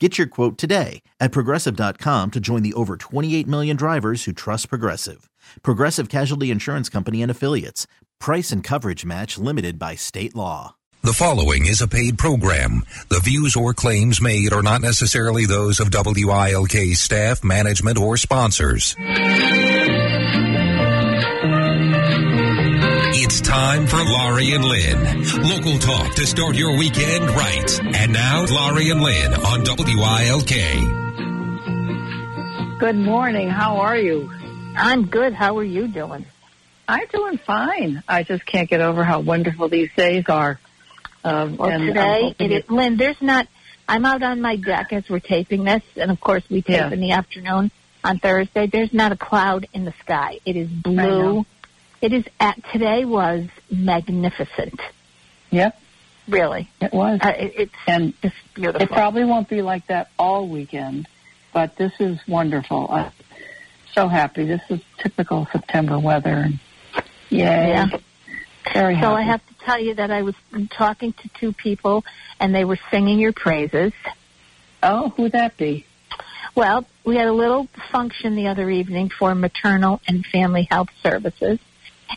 Get your quote today at progressive.com to join the over 28 million drivers who trust Progressive. Progressive Casualty Insurance Company and Affiliates. Price and coverage match limited by state law. The following is a paid program. The views or claims made are not necessarily those of WILK staff, management, or sponsors. It's time for Laurie and Lynn. Local talk to start your weekend right. And now, Laurie and Lynn on WILK. Good morning. How are you? I'm good. How are you doing? I'm doing fine. I just can't get over how wonderful these days are. Um, well, today, it is, Lynn, there's not, I'm out on my deck as we're taping this, and of course we tape yeah. in the afternoon on Thursday. There's not a cloud in the sky. It is blue it is at today was magnificent. Yep. Really, it was. Uh, it, it's and it's beautiful. It probably won't be like that all weekend, but this is wonderful. I'm so happy. This is typical September weather. And yay. Yeah. Very happy. So I have to tell you that I was talking to two people, and they were singing your praises. Oh, who'd that be? Well, we had a little function the other evening for maternal and family health services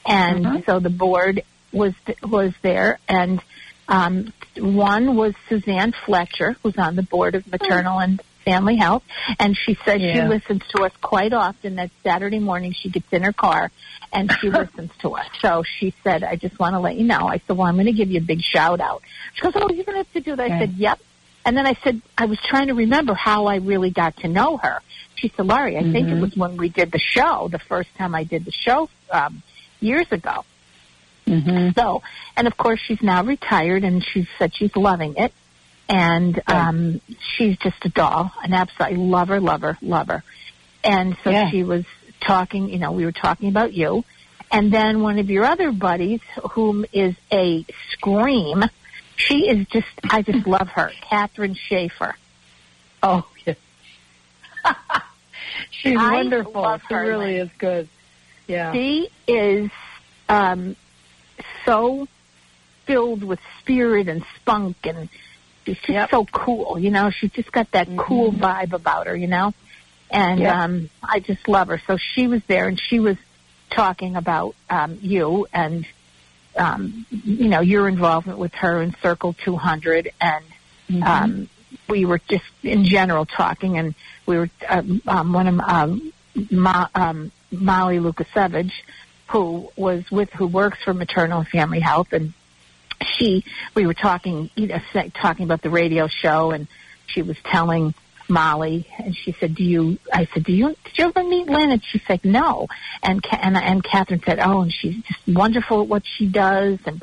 and uh-huh. so the board was was there, and um, one was Suzanne Fletcher, who's on the board of Maternal and Family Health, and she says yeah. she listens to us quite often. That Saturday morning she gets in her car and she listens to us. So she said, "I just want to let you know." I said, "Well, I'm going to give you a big shout out." She goes, "Oh, you're going to have to do that." Okay. I said, "Yep." And then I said, I was trying to remember how I really got to know her. She said, Laurie, I mm-hmm. think it mm-hmm. was when we did the show, the first time I did the show um, years ago. Mm-hmm. So, and of course, she's now retired, and she said she's loving it, and yeah. um, she's just a doll, an absolute lover, lover, lover. And so yeah. she was talking. You know, we were talking about you, and then one of your other buddies, whom is a scream. She is just, I just love her, Catherine Schaefer. Oh, yes. She's I wonderful. She really is good. Yeah. She is um, so filled with spirit and spunk and she's just yep. so cool, you know. She's just got that mm-hmm. cool vibe about her, you know. And yep. um I just love her. So she was there and she was talking about um you and um you know, your involvement with her in Circle 200 and mm-hmm. um we were just in general talking and we were um, um one of um, Ma, um Molly Lukasevich, who was with, who works for maternal and family health, and she, we were talking, you know, talking about the radio show, and she was telling Molly, and she said, "Do you?" I said, "Do you? Did you ever meet Lynn?" And she said, "No." And and and Catherine said, "Oh, and she's just wonderful at what she does." And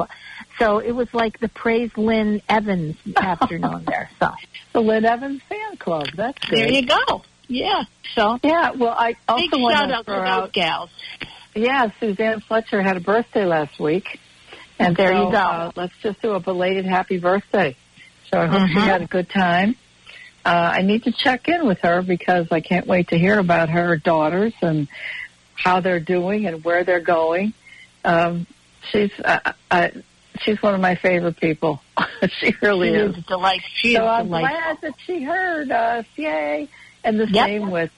so it was like the praise Lynn Evans afternoon there. So the Lynn Evans fan club. That's good. There you go. Yeah. So yeah. Well, I also Big shout to out to out gals. Yeah, Suzanne Fletcher had a birthday last week, and there so, you go. Uh, let's just do a belated happy birthday. So I hope mm-hmm. she had a good time. Uh, I need to check in with her because I can't wait to hear about her daughters and how they're doing and where they're going. Um, she's uh, uh, she's one of my favorite people. she really she is. is delight. She so is I'm delightful. glad that she heard us. Yay! And the yep. same with,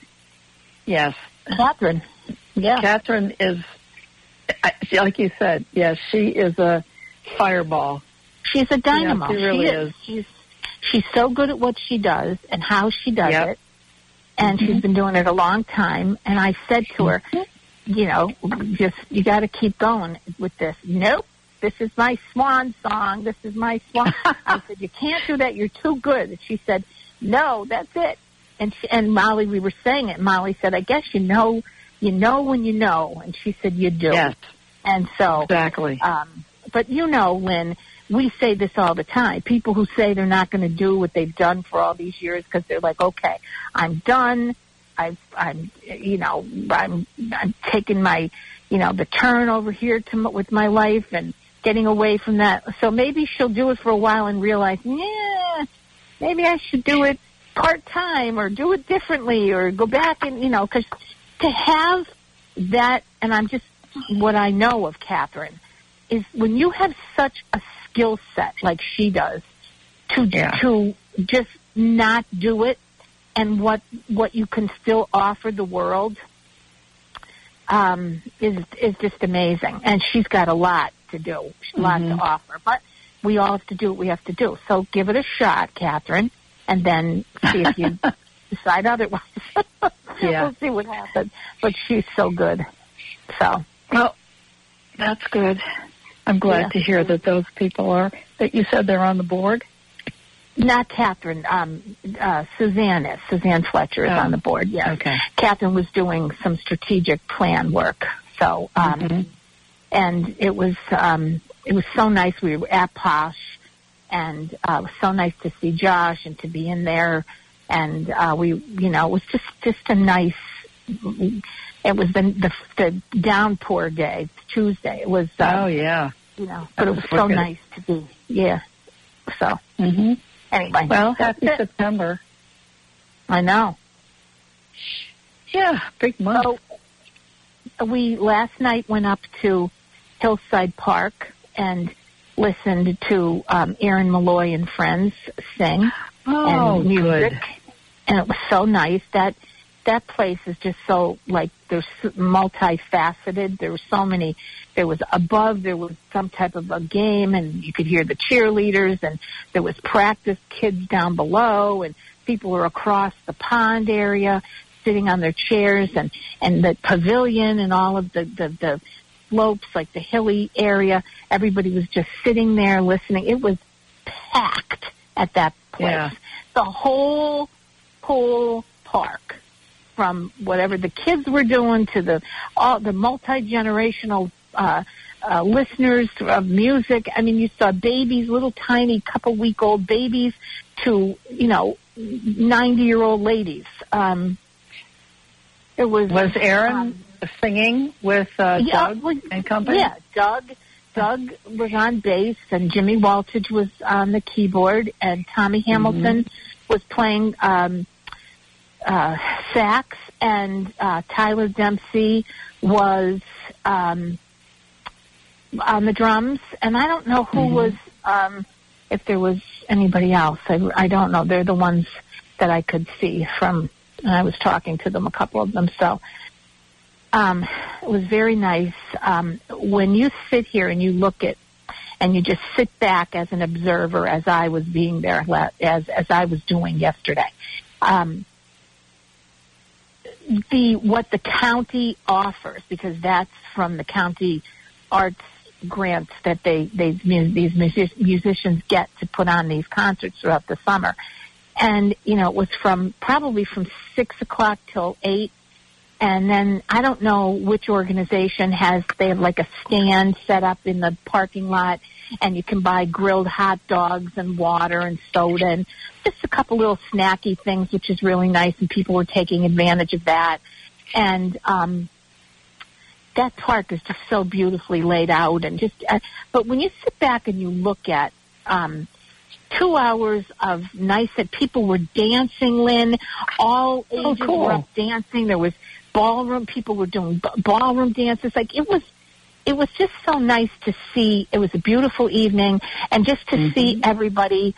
yes. Catherine. Yeah. Catherine is, like you said, yes, she is a fireball. She's a dynamo. Yeah, she really she is. She's, she's so good at what she does and how she does yep. it. and she's mm-hmm. been doing it a long time. And I said to her, mm-hmm. you know, just you got to keep going with this. Nope, this is my swan song. This is my swan. I said, you can't do that. You're too good. And she said, no, that's it. And she, and Molly, we were saying it. Molly said, I guess you know, you know when you know. And she said, you do. Yes. And so, Exactly. um, but you know, when we say this all the time. People who say they're not going to do what they've done for all these years because they're like, okay, I'm done. I've, I'm, you know, I'm, I'm taking my, you know, the turn over here to with my life and getting away from that. So maybe she'll do it for a while and realize, yeah, maybe I should do it part time or do it differently or go back and, you know, because to have that, and I'm just what I know of Catherine is when you have such a skill set like she does to Yeah. to just not do it and what what you can still offer the world um, is is just amazing. And she's got a lot to do, a lot to offer. But we all have to do what we have to do. So give it a shot, Catherine, and then see if you decide otherwise. Yeah. we'll see what happens. But she's so good. So Well, that's good. I'm glad Yeah. to hear that those people are, that you said they're on the board. Not Catherine. Um, uh, Suzanne is. Suzanne Fletcher is Oh, on the board. Yes. okay. Catherine was doing some strategic plan work. So, um, Mhm. and it was um, it was so nice. We were at Posh, and uh, it was so nice to see Josh and to be in there. And uh, we, you know, it was just just a nice. It was the the, the downpour day, Tuesday. It was, uh, oh, yeah. you know, but it was so wicked. nice to be. Yeah. So hmm anyway, Well, happy it. September. I know. Yeah, big month. So we last night went up to Hillside Park and listened to um, Aaron Malloy and friends sing oh, and music, good. and it was so nice. That that place is just so like there's multifaceted. There were so many. There was above. There was some type of a game, and you could hear the cheerleaders, and there was practice kids down below, and people were across the pond area sitting on their chairs, and and the pavilion, and all of the the, the slopes, like the hilly area. Everybody was just sitting there listening. It was packed at that place. Yeah. The whole whole park from whatever the kids were doing to the all the multi generational uh, uh, listeners of music. I mean, you saw babies, little tiny couple week old babies, to you know ninety year old ladies. Um, it was Was Aaron um, singing with uh, yeah, Doug well, and company? Yeah, Doug. Doug was on bass, and Jimmy Waltridge was on the keyboard, and Tommy Hamilton was playing um, uh, sax, and uh, Tyler Dempsey was um, on the drums, and I don't know who was um, if there was anybody else. I, I don't know. They're the ones that I could see from. And I was talking to them, a couple of them. So um, it was very nice. Um, when you sit here and you look at and you just sit back as an observer, as I was being there, as as I was doing yesterday. Um, the what the county offers because that's from the county arts grants that they they these music, musicians get to put on these concerts throughout the summer, and you know it was from probably from six o'clock till eight, and then I don't know which organization has they have like a stand set up in the parking lot, and you can buy grilled hot dogs and water and soda and just a couple little snacky things, which is really nice, and people were taking advantage of that, and um, that park is just so beautifully laid out and just uh, but when you sit back and you look at um two hours of nice that people were dancing lynn all Oh, ages cool. were up dancing there was ballroom people were doing b- ballroom dances like it was it was just so nice to see it was a beautiful evening and just to mm-hmm. see everybody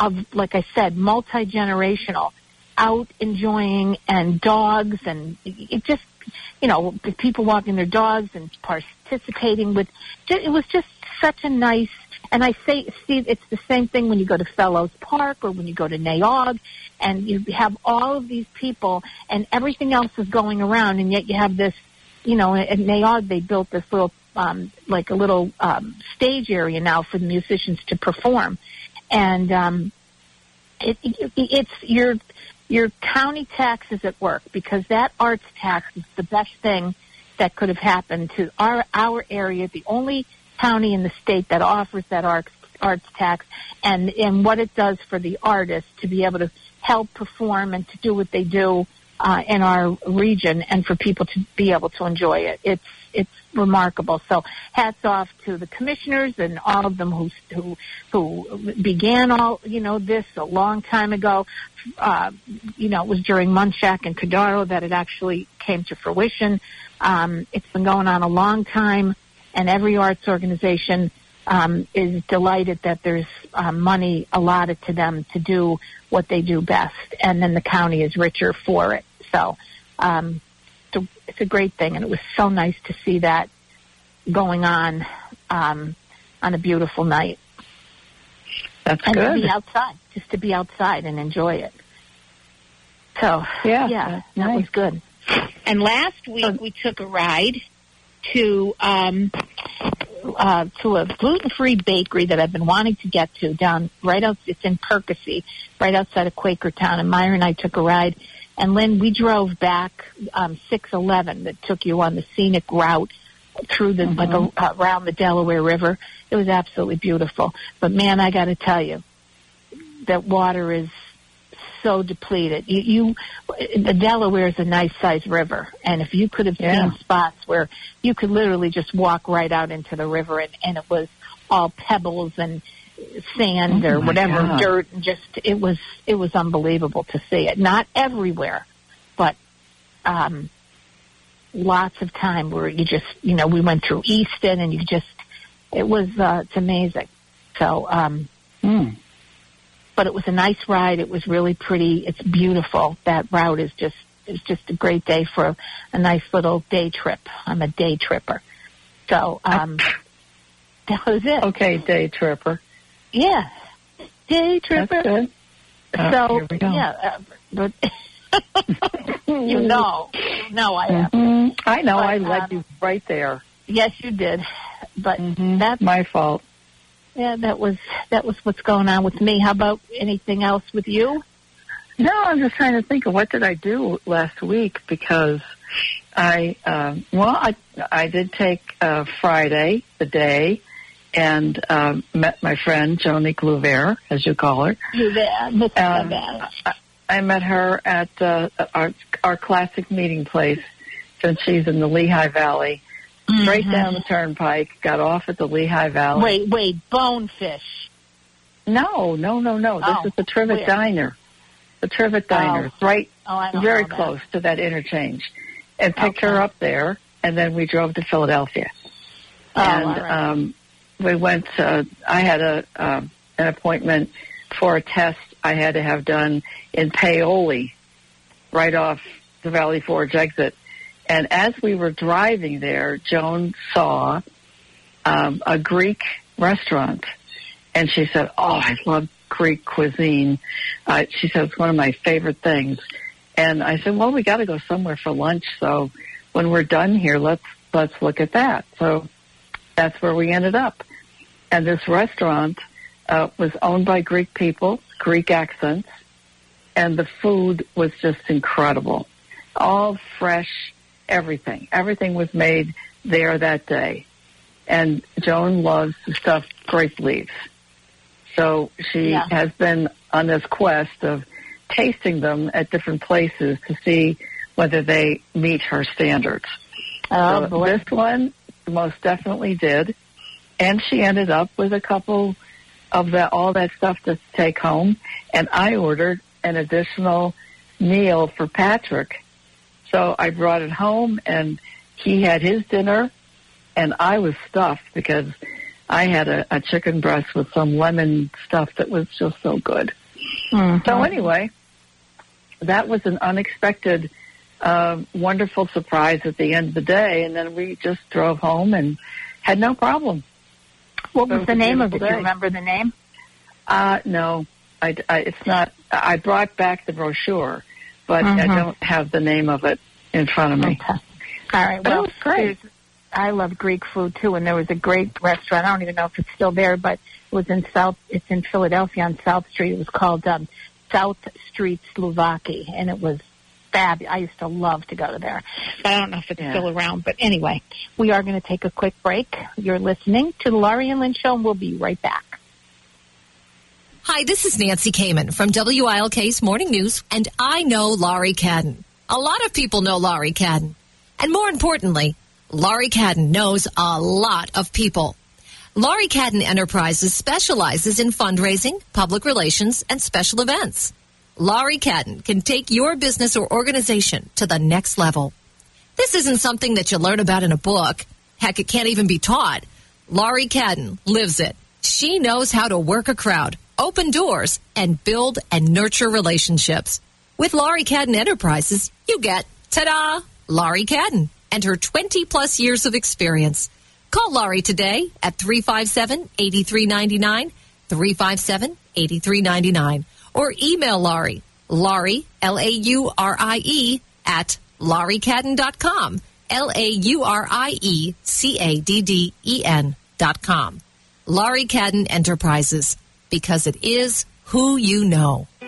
of like i said multi generational out enjoying and dogs and it just you know, people walking their dogs and participating with. It was just such a nice. And I say, see, it's the same thing when you go to Fellows Park or when you go to Nay Aug, and you have all of these people, and everything else is going around, and yet you have this, you know, at Nay Aug they built this little, um, like a little um, stage area now for the musicians to perform, and um, it, it, it's your your county taxes at work because that arts tax is the best thing that could have happened to our our area, the only county in the state that offers that arts arts tax, and and what it does for the artists to be able to help perform and to do what they do uh, in our region, and for people to be able to enjoy it. It's it's remarkable. So hats off to the commissioners and all of them who who who began all you know this a long time ago. Uh, you know, it was during Munchak and Cordaro that it actually came to fruition. Um, it's been going on a long time, and every arts organization um, is delighted that there's um, money allotted to them to do what they do best, and then the county is richer for it. So um, it's, a, it's a great thing, and it was so nice to see that going on um, on a beautiful night. That's and good. to be outside, just to be outside and enjoy it. So yeah, yeah, that nice. was good. And last week we took a ride to um, uh, to a gluten free bakery that I've been wanting to get to down right out. It's in Percy, right outside of Quakertown. And Myra and I took a ride. And Lynn, we drove back um, 611 that took you on the scenic route through the Mhm. like a, uh, around the Delaware River. It was absolutely beautiful. But man, I got to tell you, that water is so depleted. You, you the Delaware is a nice sized river, and if you could have Yeah. seen spots where you could literally just walk right out into the river, and, and it was all pebbles and sand Oh, or whatever God. dirt, and just it was it was unbelievable to see it. Not everywhere, but um, lots of time where you just you know we went through Easton, and you just it was uh, it's amazing. So. um Hmm. But it was a nice ride. It was really pretty. It's beautiful. That route is just it's just a great day for a, a nice little day trip. I'm a day tripper, so um, that was it. Okay, day tripper. Yeah, day tripper. That's good. Oh, so here we go. yeah, uh, but you know, you know I am. Mhm. I know. But, I led um, you right there. Yes, you did. But Mhm. that's my fault. Yeah, that was that was what's going on with me. How about anything else with you? No, I'm just trying to think of what did I do last week because I um, well I I did take uh, Friday the day and um, met my friend Joni Gluver, as you call her. There, Um, I, I met her at uh, our our classic meeting place since she's in the Lehigh Valley, straight Mhm. down the turnpike. Got off at the Lehigh Valley. Wait, wait, bonefish. No, no, no, no. This Oh, is the Trivet? Diner. The Trivet Diner. It's right Oh, very close to that interchange. And picked Okay. her up there and then we drove to Philadelphia. Oh, and right. um we went uh I had a um an appointment for a test I had to have done in Paoli, right off the Valley Forge exit. And as we were driving there, Joan saw um, a Greek restaurant, and she said, "Oh, I love Greek cuisine." Uh, she said it's one of my favorite things. And I said, "Well, we got to go somewhere for lunch. So when we're done here, let's let's look at that." So that's where we ended up. And this restaurant uh, was owned by Greek people, Greek accents, and the food was just incredible. All fresh, everything. Everything was made there that day. And Joan loves the stuffed grape leaves. So she Yeah. has been on this quest of tasting them at different places to see whether they meet her standards. oh So this one most definitely did. And she ended up with a couple of that all that stuff to take home. And I ordered an additional meal for Patrick. So I brought it home and he had his dinner and I was stuffed because I had a, a chicken breast with some lemon stuff that was just so good. Mhm. So anyway, that was an unexpected a wonderful surprise at the end of the day, and then we just drove home and had no problem. What So was it the name of it? Do you remember the name? Uh, no, I, I, it's not. I brought back the brochure, but I Mhm. don't have the name of it in front of me. Okay. All right. Well, great. I love Greek food too, and there was a great restaurant. I don't even know if it's still there, but it was in South. It's in Philadelphia on South Street. It was called um, South Street Souvlaki, and it was fab. I used to love to go to there, I don't know if it's Yeah. still around. But anyway, we are going to take a quick break. You're listening to the Laurie and Lynn Show, and we'll be right back. Hi, this is Nancy Kamen from WILK's Morning News, and I know Laurie Cadden. A lot of people know Laurie Cadden. And more importantly, Laurie Cadden knows a lot of people. Laurie Cadden Enterprises specializes in fundraising, public relations, and special events. Laurie Cadden can take your business or organization to the next level. This isn't something that you learn about in a book. Heck, it can't even be taught. Laurie Cadden lives it. She knows how to work a crowd, open doors, and build and nurture relationships. With Laurie Cadden Enterprises, you get, ta-da, Laurie Cadden and her 20 plus years of experience. Call Laurie today at 357-8399, 357-8399, or email Laurie, Laurie, L-A-U-R-I-E, at lauriecadden.com, L-A-U-R-I-E-C-A-D-D-E-N dot com. Laurie Cadden Enterprises, because it is who you know.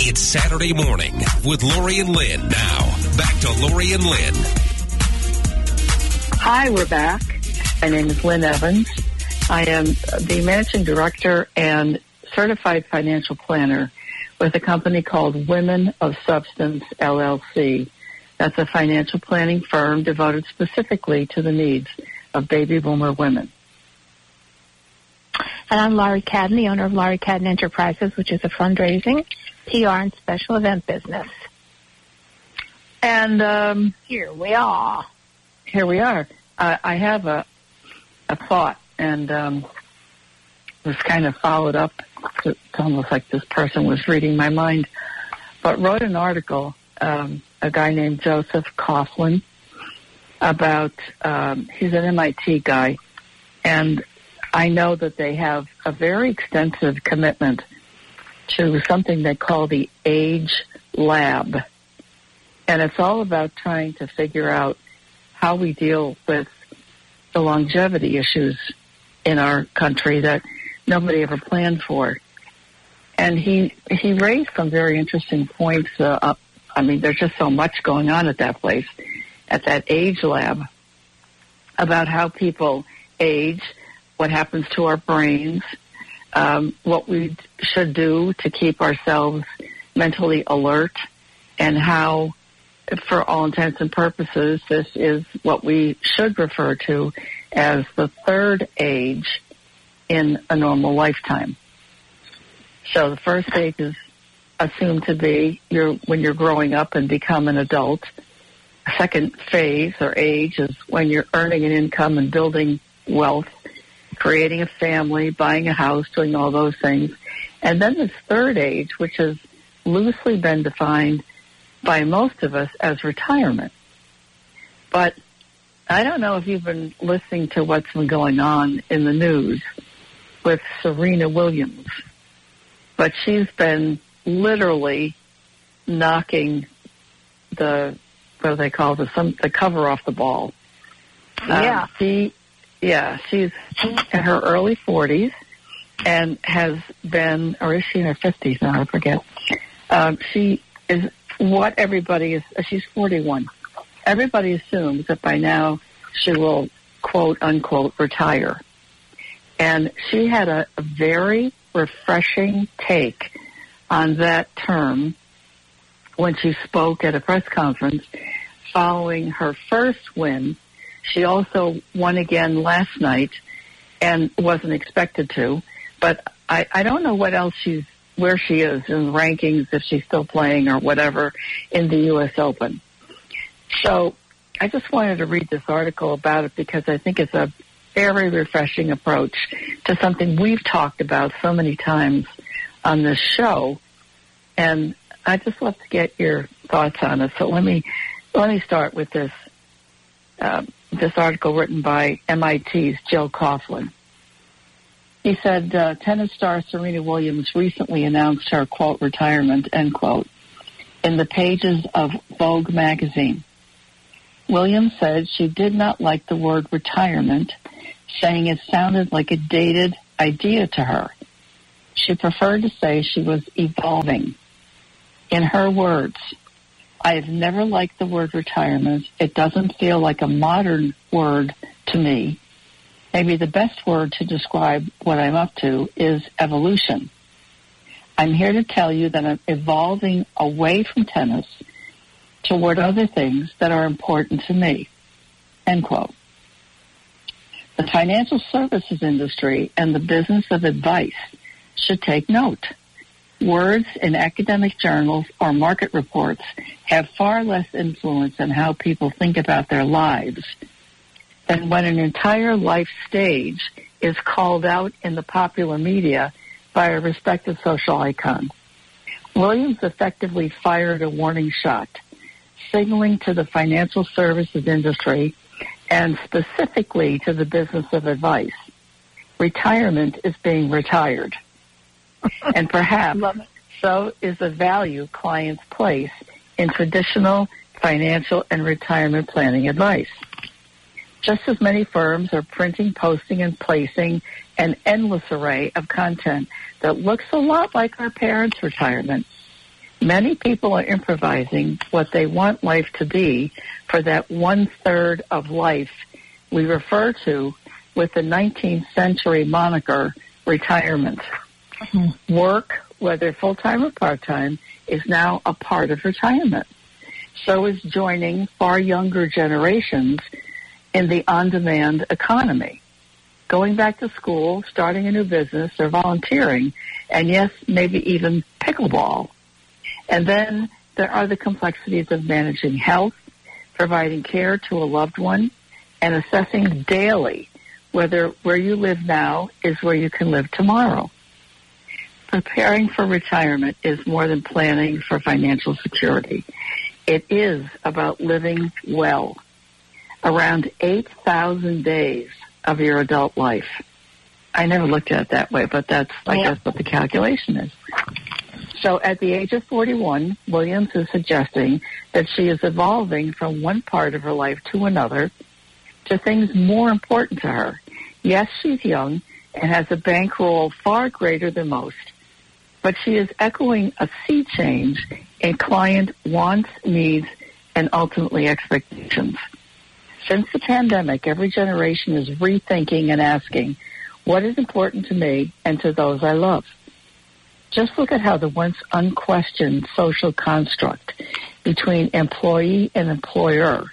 It's Saturday morning with Laurie and Lynn. Now, back to Laurie and Lynn. Hi, we're back. My name is Lynn Evans. I am the managing director and certified financial planner with a company called Women of Substance LLC. That's a financial planning firm devoted specifically to the needs of baby boomer women. And I'm Laurie Cadden, the owner of Laurie Cadden Enterprises, which is a fundraising, PR, and special event business. And um, Here we are. here we are. I I have a a thought, and um, was kind of followed up. It's almost like this person was reading my mind, but wrote an article. Um, a guy named Joseph Coughlin about. Um, he's an MIT guy, and I know that they have a very extensive commitment to something they call the Age Lab, and it's all about trying to figure out how we deal with the longevity issues in our country that nobody ever planned for. And he he raised some very interesting points. Uh, up, I mean, there's just so much going on at that place, at that age lab, about how people age, what happens to our brains, um, what we should do to keep ourselves mentally alert, and how for all intents and purposes, this is what we should refer to as the third age in a normal lifetime. So the first stage is assumed to be when you're growing up and become an adult. second phase or age is when you're earning an income and building wealth, creating a family, buying a house, doing all those things. And then this third age, which has loosely been defined by most of us as retirement. But I don't know if you've been listening to what's been going on in the news with Serena Williams, but she's been literally knocking the what do they call the some the cover off the ball. Yeah. Um, she, yeah, she's in her early forties and has been, or is she in her fifties now? I forget. Um, she is what everybody is. She's forty-one. Everybody assumes that by now she will quote unquote retire, and she had a very refreshing take on that term when she spoke at a press conference following her first win. She also won again last night and wasn't expected to, but I, I don't know what else she's where she is in the rankings if she's still playing or whatever in the U.S. Open. So I just wanted to read this article about it because I think it's a very refreshing approach to something we've talked about so many times on this show. And I just love to get your thoughts on it. So let me let me start with this uh, this article written by MIT's Joe Coughlin. He said uh, tennis star Serena Williams recently announced her quote retirement end quote in the pages of Vogue magazine. Williams said she did not like the word retirement, saying it sounded like a dated idea to her. She preferred to say she was evolving. In her words, I have never liked the word retirement. It doesn't feel like a modern word to me. Maybe the best word to describe what I'm up to is evolution. I'm here to tell you that I'm evolving away from tennis toward other things that are important to me. End quote. The financial services industry and the business of advice should take note. Words in academic journals or market reports have far less influence on how people think about their lives than when an entire life stage is called out in the popular media by a respected social icon. Williams effectively fired a warning shot, signaling to the financial services industry and specifically to the business of advice. Retirement is being retired. And perhaps so is the value clients place in traditional financial and retirement planning advice. Just as many firms are printing, posting, and placing an endless array of content that looks a lot like our parents' retirement, many people are improvising what they want life to be for that one third of life we refer to with the 19th century moniker retirement. Work, whether full-time or part-time, is now a part of retirement. So is joining far younger generations in the on-demand economy. Going back to school, starting a new business, or volunteering, and yes, maybe even pickleball. And then there are the complexities of managing health, providing care to a loved one, and assessing daily whether where you live now is where you can live tomorrow. Preparing for retirement is more than planning for financial security. It is about living well. Around 8,000 days of your adult life. I never looked at it that way, but that's, I yeah. guess, what the calculation is. So at the age of 41, Williams is suggesting that she is evolving from one part of her life to another to things more important to her. Yes, she's young and has a bankroll far greater than most, but she is echoing a sea change in client wants, needs, and ultimately expectations. Since the pandemic, every generation is rethinking and asking, what is important to me and to those I love? Just look at how the once unquestioned social construct between employee and employer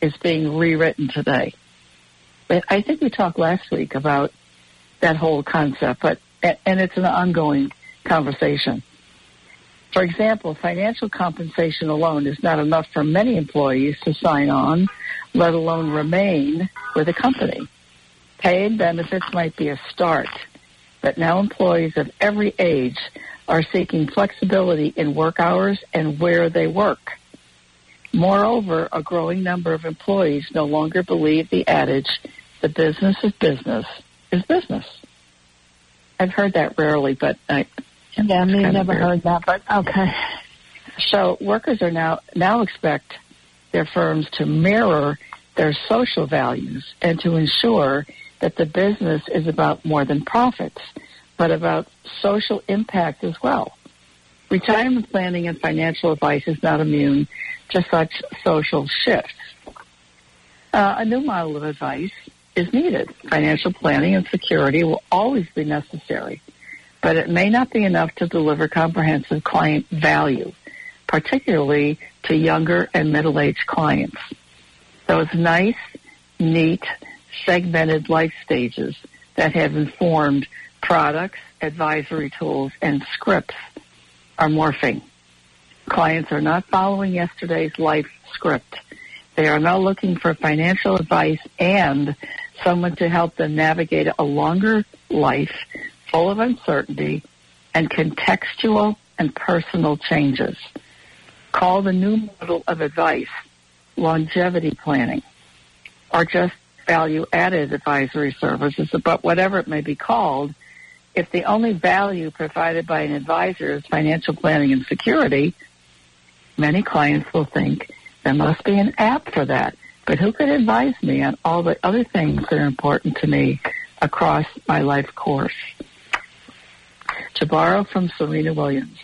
is being rewritten today. I think we talked last week about that whole concept, but and it's an ongoing conversation. For example, financial compensation alone is not enough for many employees to sign on, let alone remain with a company. Paid benefits might be a start, but now employees of every age are seeking flexibility in work hours and where they work. Moreover, a growing number of employees no longer believe the adage, the business is business, is business. I've heard that rarely, but I, yeah, me I never heard that, but okay. So workers are now now expect their firms to mirror their social values and to ensure that the business is about more than profits, but about social impact as well. Retirement planning and financial advice is not immune to such social shifts. Uh, a new model of advice is needed. Financial planning and security will always be necessary, but it may not be enough to deliver comprehensive client value, particularly to younger and middle-aged clients. Those nice, neat, segmented life stages that have informed products, advisory tools, and scripts are morphing. Clients are not following yesterday's life script. They are now looking for financial advice and someone to help them navigate a longer life full of uncertainty and contextual and personal changes. Call the new model of advice longevity planning or just value added advisory services, but whatever it may be called, if the only value provided by an advisor is financial planning and security, many clients will think there must be an app for that. But who could advise me on all the other things that are important to me across my life course? To borrow from Serena Williams,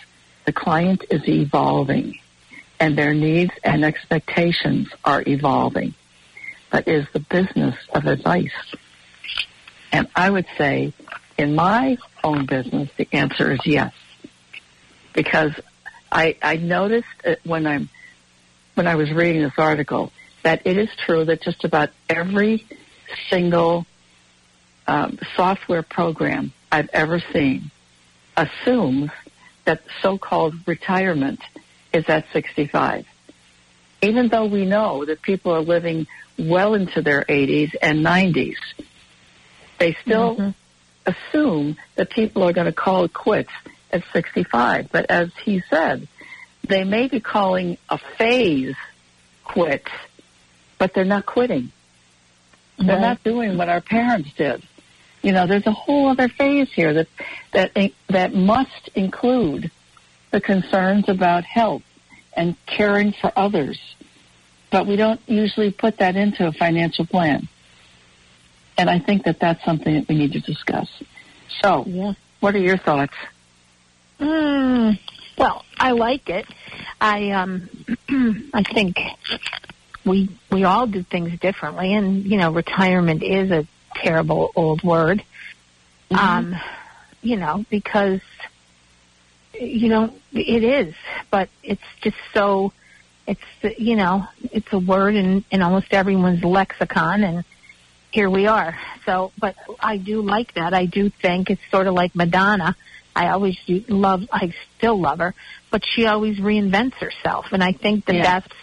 the client is evolving and their needs and expectations are evolving. But is the business of advice? And I would say in my own business, the answer is yes. Because I, I noticed when I'm, when I was reading this article that it is true that just about every single um, software program I've ever seen assumes that so-called retirement is at 65. Even though we know that people are living well into their 80s and 90s, they still mm-hmm. assume that people are going to call it quits at 65. But as he said, they may be calling a phase quits, but they're not quitting. Right. They're not doing what our parents did. You know, there's a whole other phase here that that that must include the concerns about health and caring for others. But we don't usually put that into a financial plan. And I think that that's something that we need to discuss. So, yeah. what are your thoughts? Mm, well, I like it. I um, I think we we all do things differently, and you know, retirement is a terrible old word. Mm-hmm. Um, you know, because you know it is, but it's just so. It's you know it's a word in in almost everyone's lexicon, and here we are. So, but I do like that. I do think it's sort of like Madonna. I always do love. I still love her, but she always reinvents herself, and I think that yeah. that's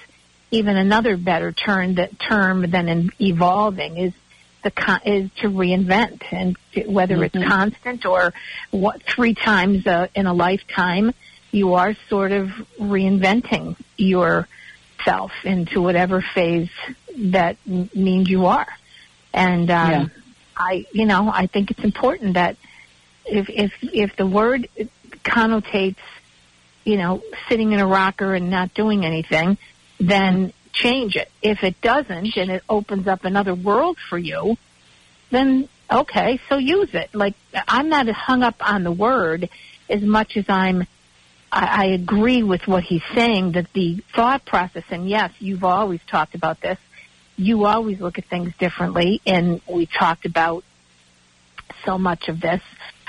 even another better term that term than in evolving is the con- is to reinvent, and whether mm-hmm. it's constant or what three times uh, in a lifetime, you are sort of reinventing yourself into whatever phase that m- means you are. And um, yeah. I, you know, I think it's important that if if if the word connotates, you know, sitting in a rocker and not doing anything, then change it. If it doesn't and it opens up another world for you, then okay, so use it. Like I'm not hung up on the word as much as I'm I, I agree with what he's saying that the thought process and yes, you've always talked about this. You always look at things differently and we talked about so much of this.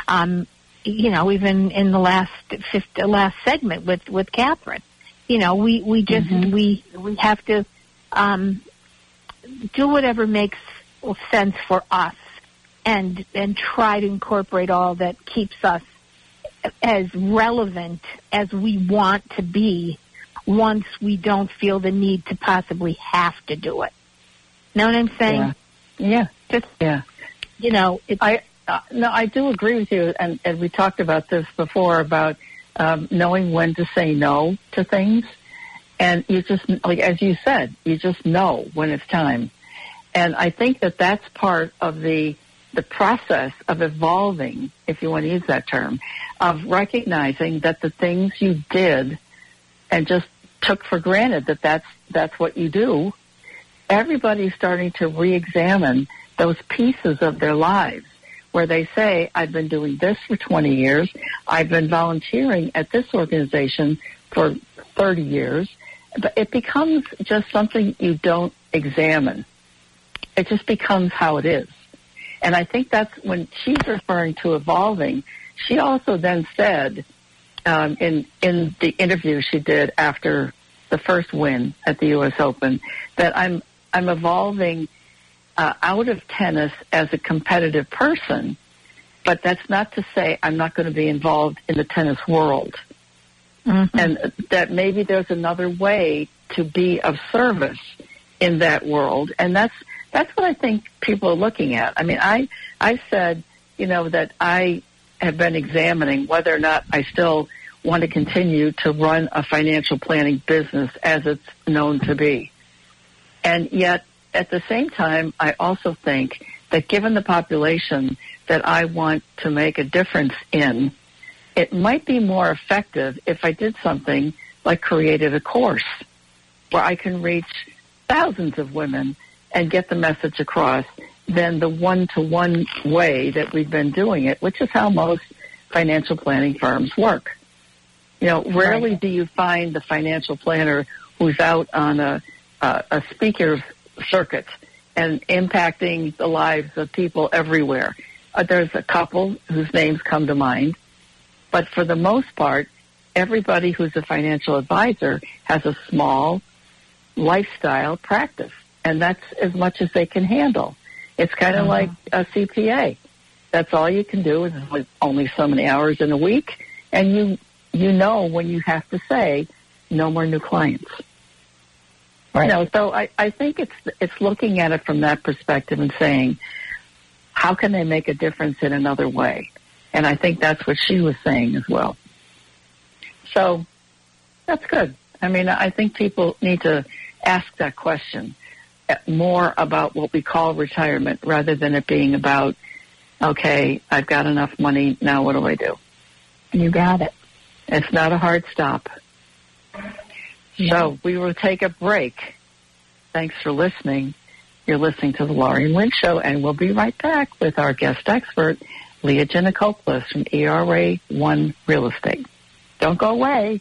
Um, you know, even in the last fifth, last segment with with Catherine you know, we we just mm-hmm. we we have to um, do whatever makes sense for us, and and try to incorporate all that keeps us as relevant as we want to be once we don't feel the need to possibly have to do it. Know what I'm saying? Yeah. Yeah. Just Yeah. you know, it's I uh, no, I do agree with you, and, and we talked about this before about um, knowing when to say no to things, and you just like as you said, you just know when it's time, and I think that that's part of the the process of evolving, if you want to use that term, of recognizing that the things you did and just took for granted that that's that's what you do. Everybody's starting to re-examine those pieces of their lives where they say, I've been doing this for 20 years. I've been volunteering at this organization for 30 years. But it becomes just something you don't examine. It just becomes how it is. And I think that's when she's referring to evolving. She also then said um, in in the interview she did after the first win at the U.S. Open that I'm I'm evolving uh, out of tennis as a competitive person, but that's not to say I'm not going to be involved in the tennis world. Mm-hmm. And that maybe there's another way to be of service in that world. And that's, that's what I think people are looking at. I mean, I, I said, you know, that I have been examining whether or not I still want to continue to run a financial planning business as it's known to be. And yet, at the same time, I also think that given the population that I want to make a difference in, it might be more effective if I did something like created a course where I can reach thousands of women and get the message across than the one-to-one way that we've been doing it, which is how most financial planning firms work. You know, rarely Right. do you find the financial planner who's out on a, a, a speaker circuit and impacting the lives of people everywhere. Uh, there's a couple whose names come to mind, but for the most part, everybody who's a financial advisor has a small lifestyle practice, and that's as much as they can handle. It's kind of like a CPA. That's all you can do is only- only so many hours in a week, and you you know when you have to say no more new clients. Right. You know, so I, I think it's it's looking at it from that perspective and saying, how can they make a difference in another way? And I think that's what she was saying as well. So that's good. I mean, I think people need to ask that question uh, more about what we call retirement rather than it being about, okay, I've got enough money, now what do I do? you got it. It's not a hard stop. So we will take a break. Thanks for listening. You're listening to the Laurie and Lynn Show, and we'll be right back with our guest expert, Leah Gianacopoulos from ERA One Real Estate. Don't go away.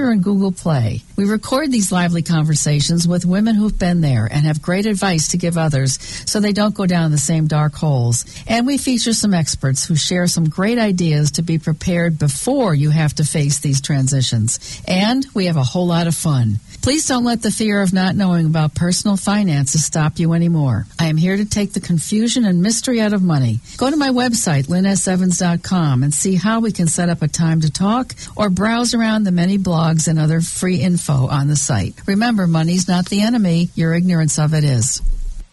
and Google Play. We record these lively conversations with women who've been there and have great advice to give others so they don't go down the same dark holes. And we feature some experts who share some great ideas to be prepared before you have to face these transitions. And we have a whole lot of fun. Please don't let the fear of not knowing about personal finances stop you anymore. I am here to take the confusion and mystery out of money. Go to my website, lynnsevans.com, and see how we can set up a time to talk or browse around the many blogs and other free info on the site. Remember, money's not the enemy, your ignorance of it is.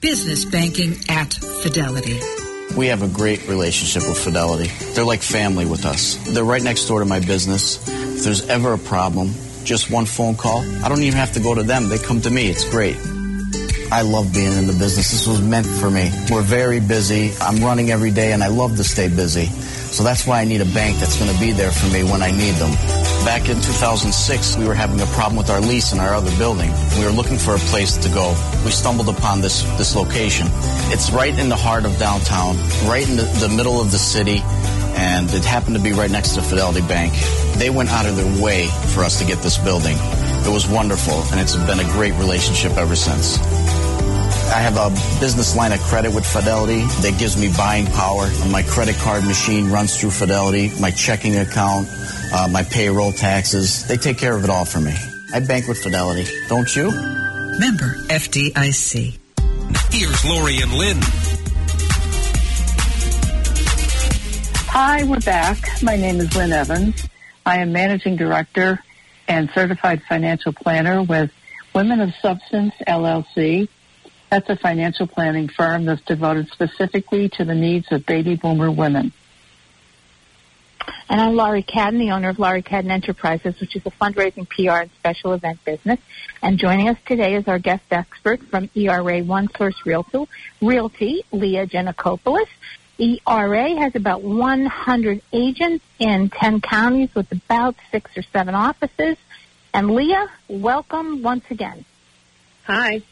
Business banking at Fidelity. We have a great relationship with Fidelity. They're like family with us. They're right next door to my business. If there's ever a problem, just one phone call, I don't even have to go to them. They come to me. It's great. I love being in the business. This was meant for me. We're very busy. I'm running every day and I love to stay busy. So that's why I need a bank that's going to be there for me when I need them. Back in 2006, we were having a problem with our lease in our other building. We were looking for a place to go. We stumbled upon this, this location. It's right in the heart of downtown, right in the, the middle of the city, and it happened to be right next to Fidelity Bank. They went out of their way for us to get this building. It was wonderful, and it's been a great relationship ever since. I have a business line of credit with Fidelity that gives me buying power. My credit card machine runs through Fidelity, my checking account, uh, my payroll taxes. They take care of it all for me. I bank with Fidelity, don't you? Member FDIC. Here's Laurie and Lynn. Hi, we're back. My name is Lynn Evans. I am Managing Director and Certified Financial Planner with Women of Substance LLC. That's a financial planning firm that's devoted specifically to the needs of baby boomer women. And I'm Laurie Cadden, the owner of Laurie Cadden Enterprises, which is a fundraising PR and special event business. And joining us today is our guest expert from ERA One Source Realty, Realty Leah Gianacopoulos. ERA has about 100 agents in 10 counties with about six or seven offices. And Leah, welcome once again. Hi.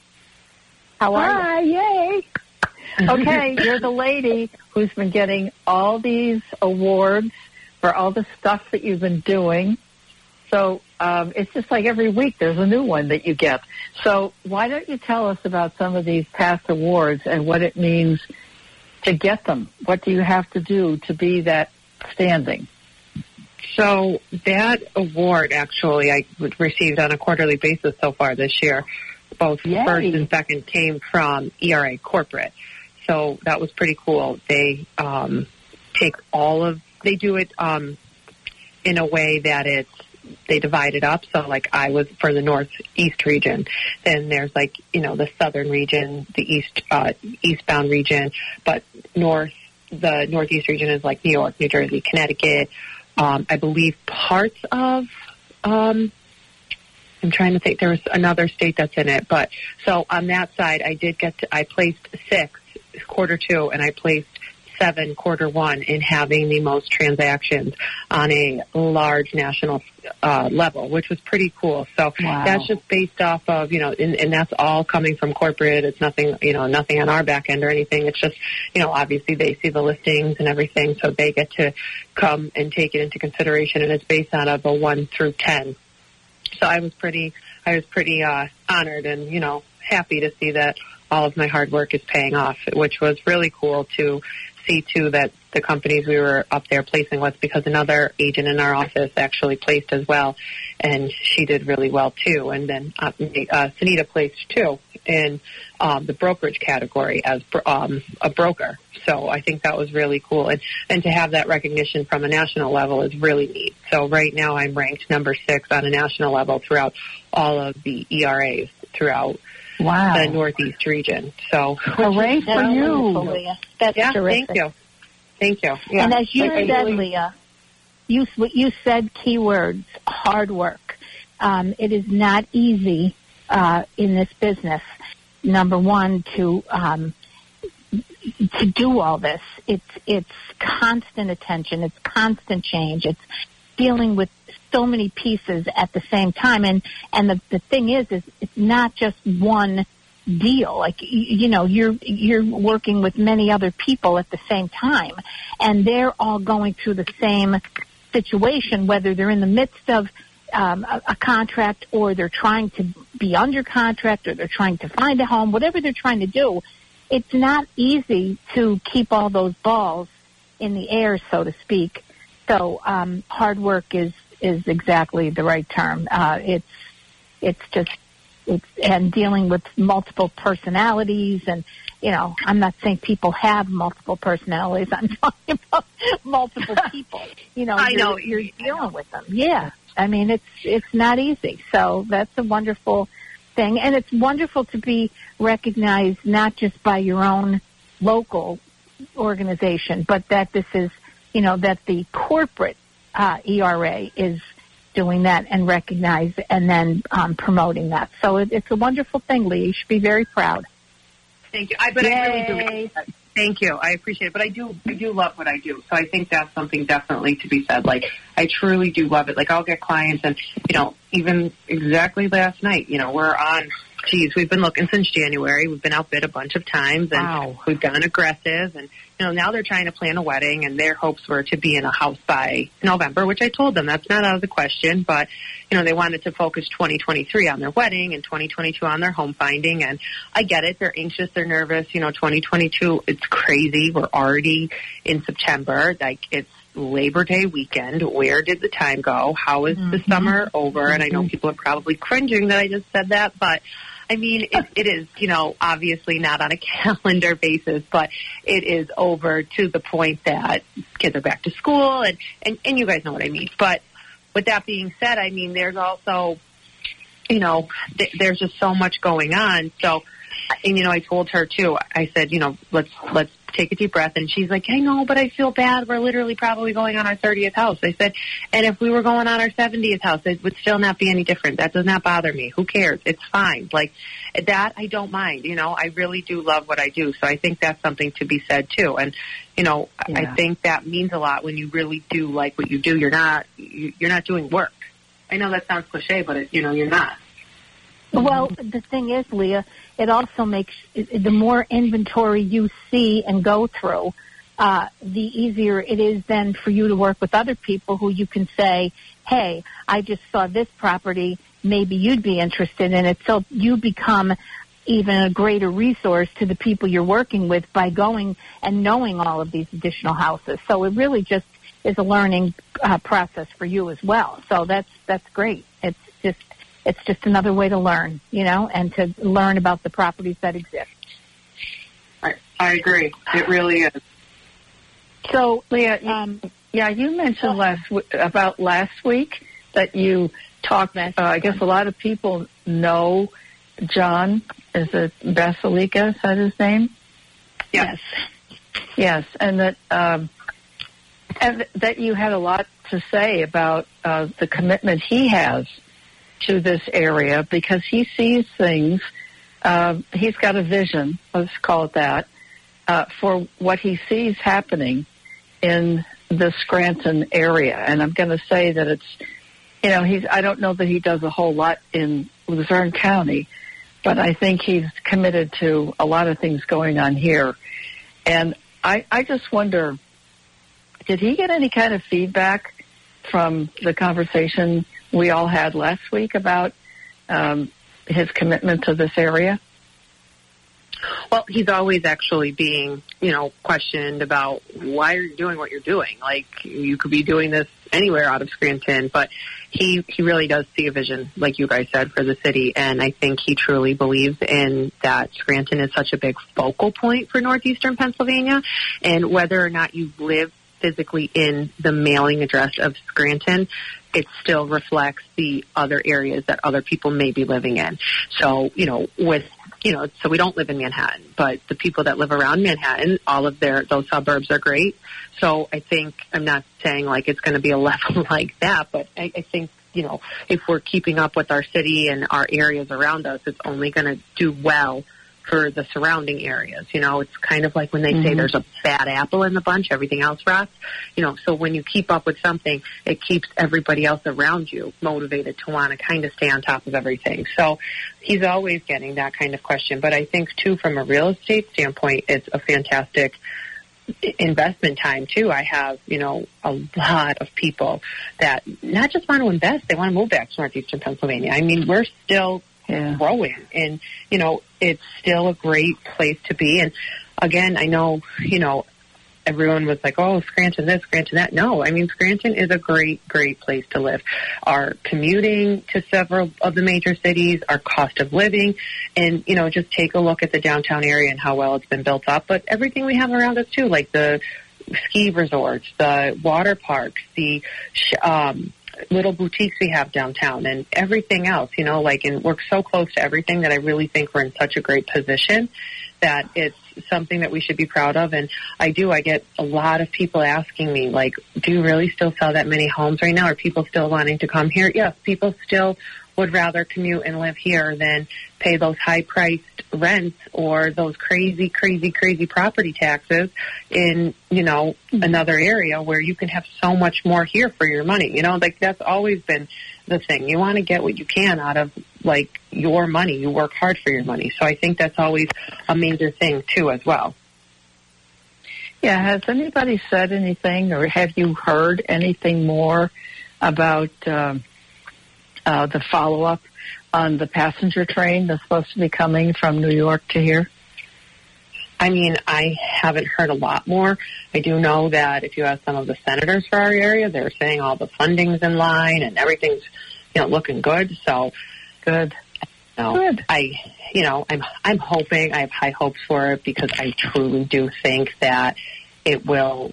How are you? Hi, yay. Okay, you're the lady who's been getting all these awards for all the stuff that you've been doing. So um, it's just like every week there's a new one that you get. So why don't you tell us about some of these past awards and what it means to get them? What do you have to do to be that standing? So that award actually I received on a quarterly basis so far this year. Both Yay. first and second came from ERA Corporate. So that was pretty cool. They um, take all of they do it um, in a way that it's they divide it up. So like I was for the northeast region, then there's like you know the southern region, the east uh, eastbound region, but north the northeast region is like New York, New Jersey, Connecticut. Um, I believe parts of. Um, I'm trying to think. There was another state that's in it, but so on that side, I did get. To, I placed six quarter two, and I placed seven quarter one in having the most transactions on a large national uh, level, which was pretty cool. So Wow. that's just based off of you know, and, and that's all coming from corporate. It's nothing you know, nothing on our back end or anything. It's just you know, obviously they see the listings and everything, so they get to come and take it into consideration, and it's based out of a one through ten. So I was pretty, I was pretty uh, honored and you know happy to see that all of my hard work is paying off, which was really cool to see too that the companies we were up there placing with because another agent in our office actually placed as well, and she did really well too. And then uh, uh, Sunita placed too in um, the brokerage category as um, a broker. So I think that was really cool, and and to have that recognition from a national level is really neat. So right now I'm ranked number six on a national level throughout all of the ERAs throughout Wow. the Northeast region. So Hooray for you. wonderful, Leah. That's yeah, terrific. thank you, thank you. Yeah. And as you Like, said, really- Leah, you you said keywords: hard work. Um, it is not easy uh, in this business. Number one, to um, to do all this, it's it's constant attention, it's constant change, it's dealing with so many pieces at the same time. And and the the thing is, is it's not just one deal. Like you know, you're you're working with many other people at the same time, and they're all going through the same situation, whether they're in the midst of um, a, a contract or they're trying to be under contract or they're trying to find a home, whatever they're trying to do. it's not easy to keep all those balls in the air, so to speak. So um, hard work is is exactly the right term. Uh, it's it's just it's and dealing with multiple personalities and you know I'm not saying people have multiple personalities. I'm talking about multiple people. You know, I you're, know. you're dealing with them. Yeah, I mean it's it's not easy. So that's a wonderful thing, and it's wonderful to be recognized not just by your own local organization, but that this is you know that the corporate uh, ERA is doing that and recognize and then um, promoting that. So it, it's a wonderful thing, Lee. You should be very proud. Thank you. I, but I really do. Thank you. I appreciate it. But I do, I do love what I do. So I think that's something definitely to be said. Like, I truly do love it. Like, I'll get clients and, you know, even exactly last night, you know, we're on, geez, we've been looking since January. We've been outbid a bunch of times and Wow. we've gone aggressive and, you know, now they're trying to plan a wedding and their hopes were to be in a house by November, which I told them that's not out of the question, but, you know, they wanted to focus 2023 on their wedding and 2022 on their home finding. And I get it. They're anxious. They're nervous. You know, 2022, it's crazy. We're already in September. Like it's Labor Day weekend. Where did the time go? How is the mm-hmm. summer over? And I know mm-hmm. people are probably cringing that I just said that, but I mean, it, it is, you know, obviously not on a calendar basis, but it is over to the point that kids are back to school and, and, and you guys know what I mean. But with that being said, I mean, there's also, you know, th- there's just so much going on. So, and you know, I told her too. I said, you know, let's let's take a deep breath. And she's like, I know, but I feel bad. We're literally probably going on our 30th house. I said, and if we were going on our 70th house, it would still not be any different. That does not bother me. Who cares? It's fine. Like that, I don't mind. You know, I really do love what I do. So I think that's something to be said too. And you know, I think that means a lot when you really do like what you do. You're not you- you're not doing work. I know that sounds cliche, but it, you know, you're not. Well, the thing is, Leah, it also makes the more inventory you see and go through, uh, the easier it is then for you to work with other people who you can say, "Hey, I just saw this property. Maybe you'd be interested in it." So you become even a greater resource to the people you're working with by going and knowing all of these additional houses. So it really just is a learning uh, process for you as well. So that's that's great. It's just another way to learn, you know, and to learn about the properties that exist. I, I agree. It really is. So, Leah, um, yeah, you mentioned last w- about last week that you talked. Uh, I guess a lot of people know John. Is it Basilica? Is that his name? Yes. Yes, and that um, and that you had a lot to say about uh, the commitment he has to this area because he sees things. Uh, he's got a vision. Let's call it that uh, for what he sees happening in the Scranton area, and I'm going to say that it's. You know, he's. I don't know that he does a whole lot in Luzerne County, but I think he's committed to a lot of things going on here. And I, I just wonder, did he get any kind of feedback from the conversation we all had last week about um, his commitment to this area? Well, he's always actually being, you know, questioned about why are you doing what you're doing? Like you could be doing this anywhere out of Scranton, but he he really does see a vision, like you guys said, for the city, and I think he truly believes in that Scranton is such a big focal point for northeastern Pennsylvania, and whether or not you live physically in the mailing address of Scranton, it still reflects the other areas that other people may be living in. So, you know, with you know, so we don't live in Manhattan, but the people that live around Manhattan, all of their those suburbs are great. So I think I'm not saying like it's going to be a level like that, but I, I think you know if we're keeping up with our city and our areas around us, it's only going to do well for the surrounding areas. You know, it's kind of like when they say Mhm. there's a bad apple in the bunch, everything else rots. You know, so when you keep up with something, it keeps everybody else around you motivated to want to kind of stay on top of everything. So he's always getting that kind of question. But I think too, from a real estate standpoint, it's a fantastic investment time too. I have, you know, a lot of people that not just want to invest, they want to move back to northeastern Pennsylvania. I mean, we're still yeah. grow in. And, you know, it's still a great place to be. And again, I know, you know, everyone was like, oh, Scranton this, Scranton that. No, I mean, Scranton is a great, great place to live. Our commuting to several of the major cities, our cost of living, and, you know, just take a look at the downtown area and how well it's been built up. But everything we have around us too, like the ski resorts, the water parks, the, um, little boutiques we have downtown and everything else, you know, like, and we're so close to everything that I really think we're in such a great position that it's something that we should be proud of. And I do, I get a lot of people asking me, like, do you really still sell that many homes right now? Are people still wanting to come here? Yes, people still would rather commute and live here than pay those high priced rents or those crazy, crazy, crazy property taxes in, you know, another area where you can have so much more here for your money. You know, like that's always been the thing. You want to get what you can out of like your money. You work hard for your money. So I think that's always a major thing too as well. Yeah, has anybody said anything or have you heard anything more about um, uh, Uh, the follow up on the passenger train that's supposed to be coming from New York to here? I mean, I haven't heard a lot more. I do know that if you ask some of the senators for our area, they're saying all the funding's in line and everything's, you know, looking good. So good. No, good. I, you know, I'm I'm hoping. I have high hopes for it because I truly do think that it will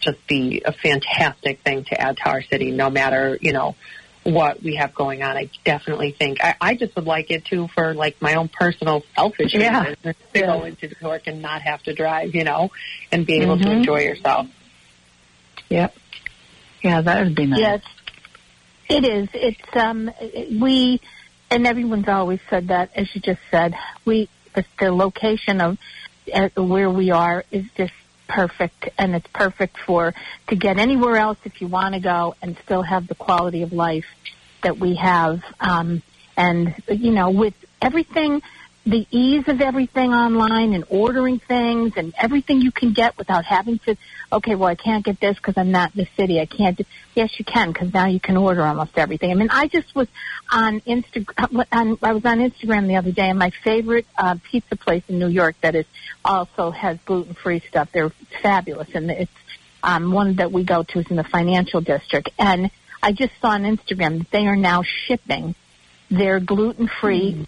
just be a fantastic thing to add to our city, no matter you know what we have going on. I definitely think I, I just would like it too for like my own personal selfish Yeah. reasons to Yeah. go into New York and not have to drive, you know, and be able to Mhm. enjoy yourself. Yep. Yeah, that would be nice. Yes, it is. It's um it- we and everyone's always said that as you just said. We the, the location of uh, where we are is just perfect and it's perfect for to get anywhere else if you want to go and still have the quality of life that we have um and you know with everything the ease of everything online and ordering things and everything you can get without having to okay well i can't get this because i'm not in the city. I can't do yes you can because now you can order almost everything. I mean i just was on instagram on, i was on instagram the other day and my favorite uh, pizza place in new york that is also has gluten free stuff. They're fabulous and it's um, one that we go to is in the financial district. And i just saw on instagram that they are now shipping their gluten-free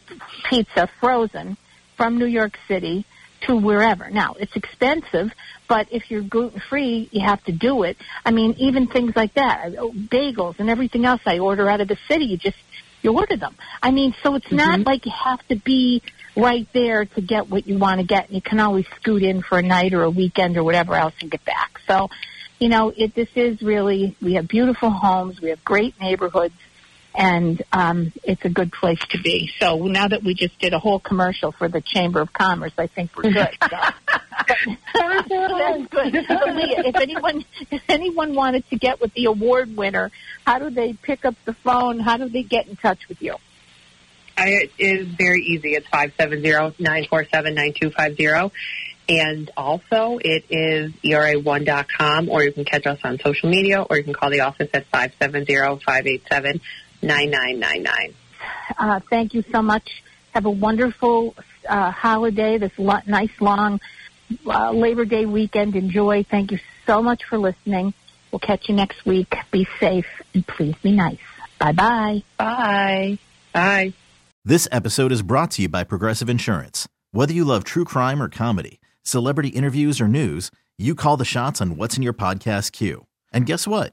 pizza frozen from New York City to wherever. Now, it's expensive, but if you're gluten-free, you have to do it. I mean, even things like that, uh, bagels and everything else I order out of the city, you just, you order them. I mean, so it's not like you have to be right there to get what you want to get. And you can always scoot in for a night or a weekend or whatever else and get back. So, you know, it, this is really, we have beautiful homes, we have great neighborhoods, and um, it's a good place to be. So now that we just did a whole commercial for the Chamber of Commerce, I think we're good. So. That's good. So, Leah, if anyone if anyone wanted to get with the award winner, how do they pick up the phone? How do they get in touch with you? I, it is very easy. It's five seven zero nine four seven nine two five zero. And also, it is E ERA1.com, or you can catch us on social media, or you can call the office at 570-587-9999. Uh, thank you so much. Have a wonderful uh, holiday. This lo- nice long uh, Labor Day weekend. Enjoy. Thank you so much for listening. We'll catch you next week. Be safe and please be nice. Bye bye. Bye. Bye. This episode is brought to you by Progressive Insurance. Whether you love true crime or comedy, celebrity interviews or news, you call the shots on what's in your podcast queue. And guess what?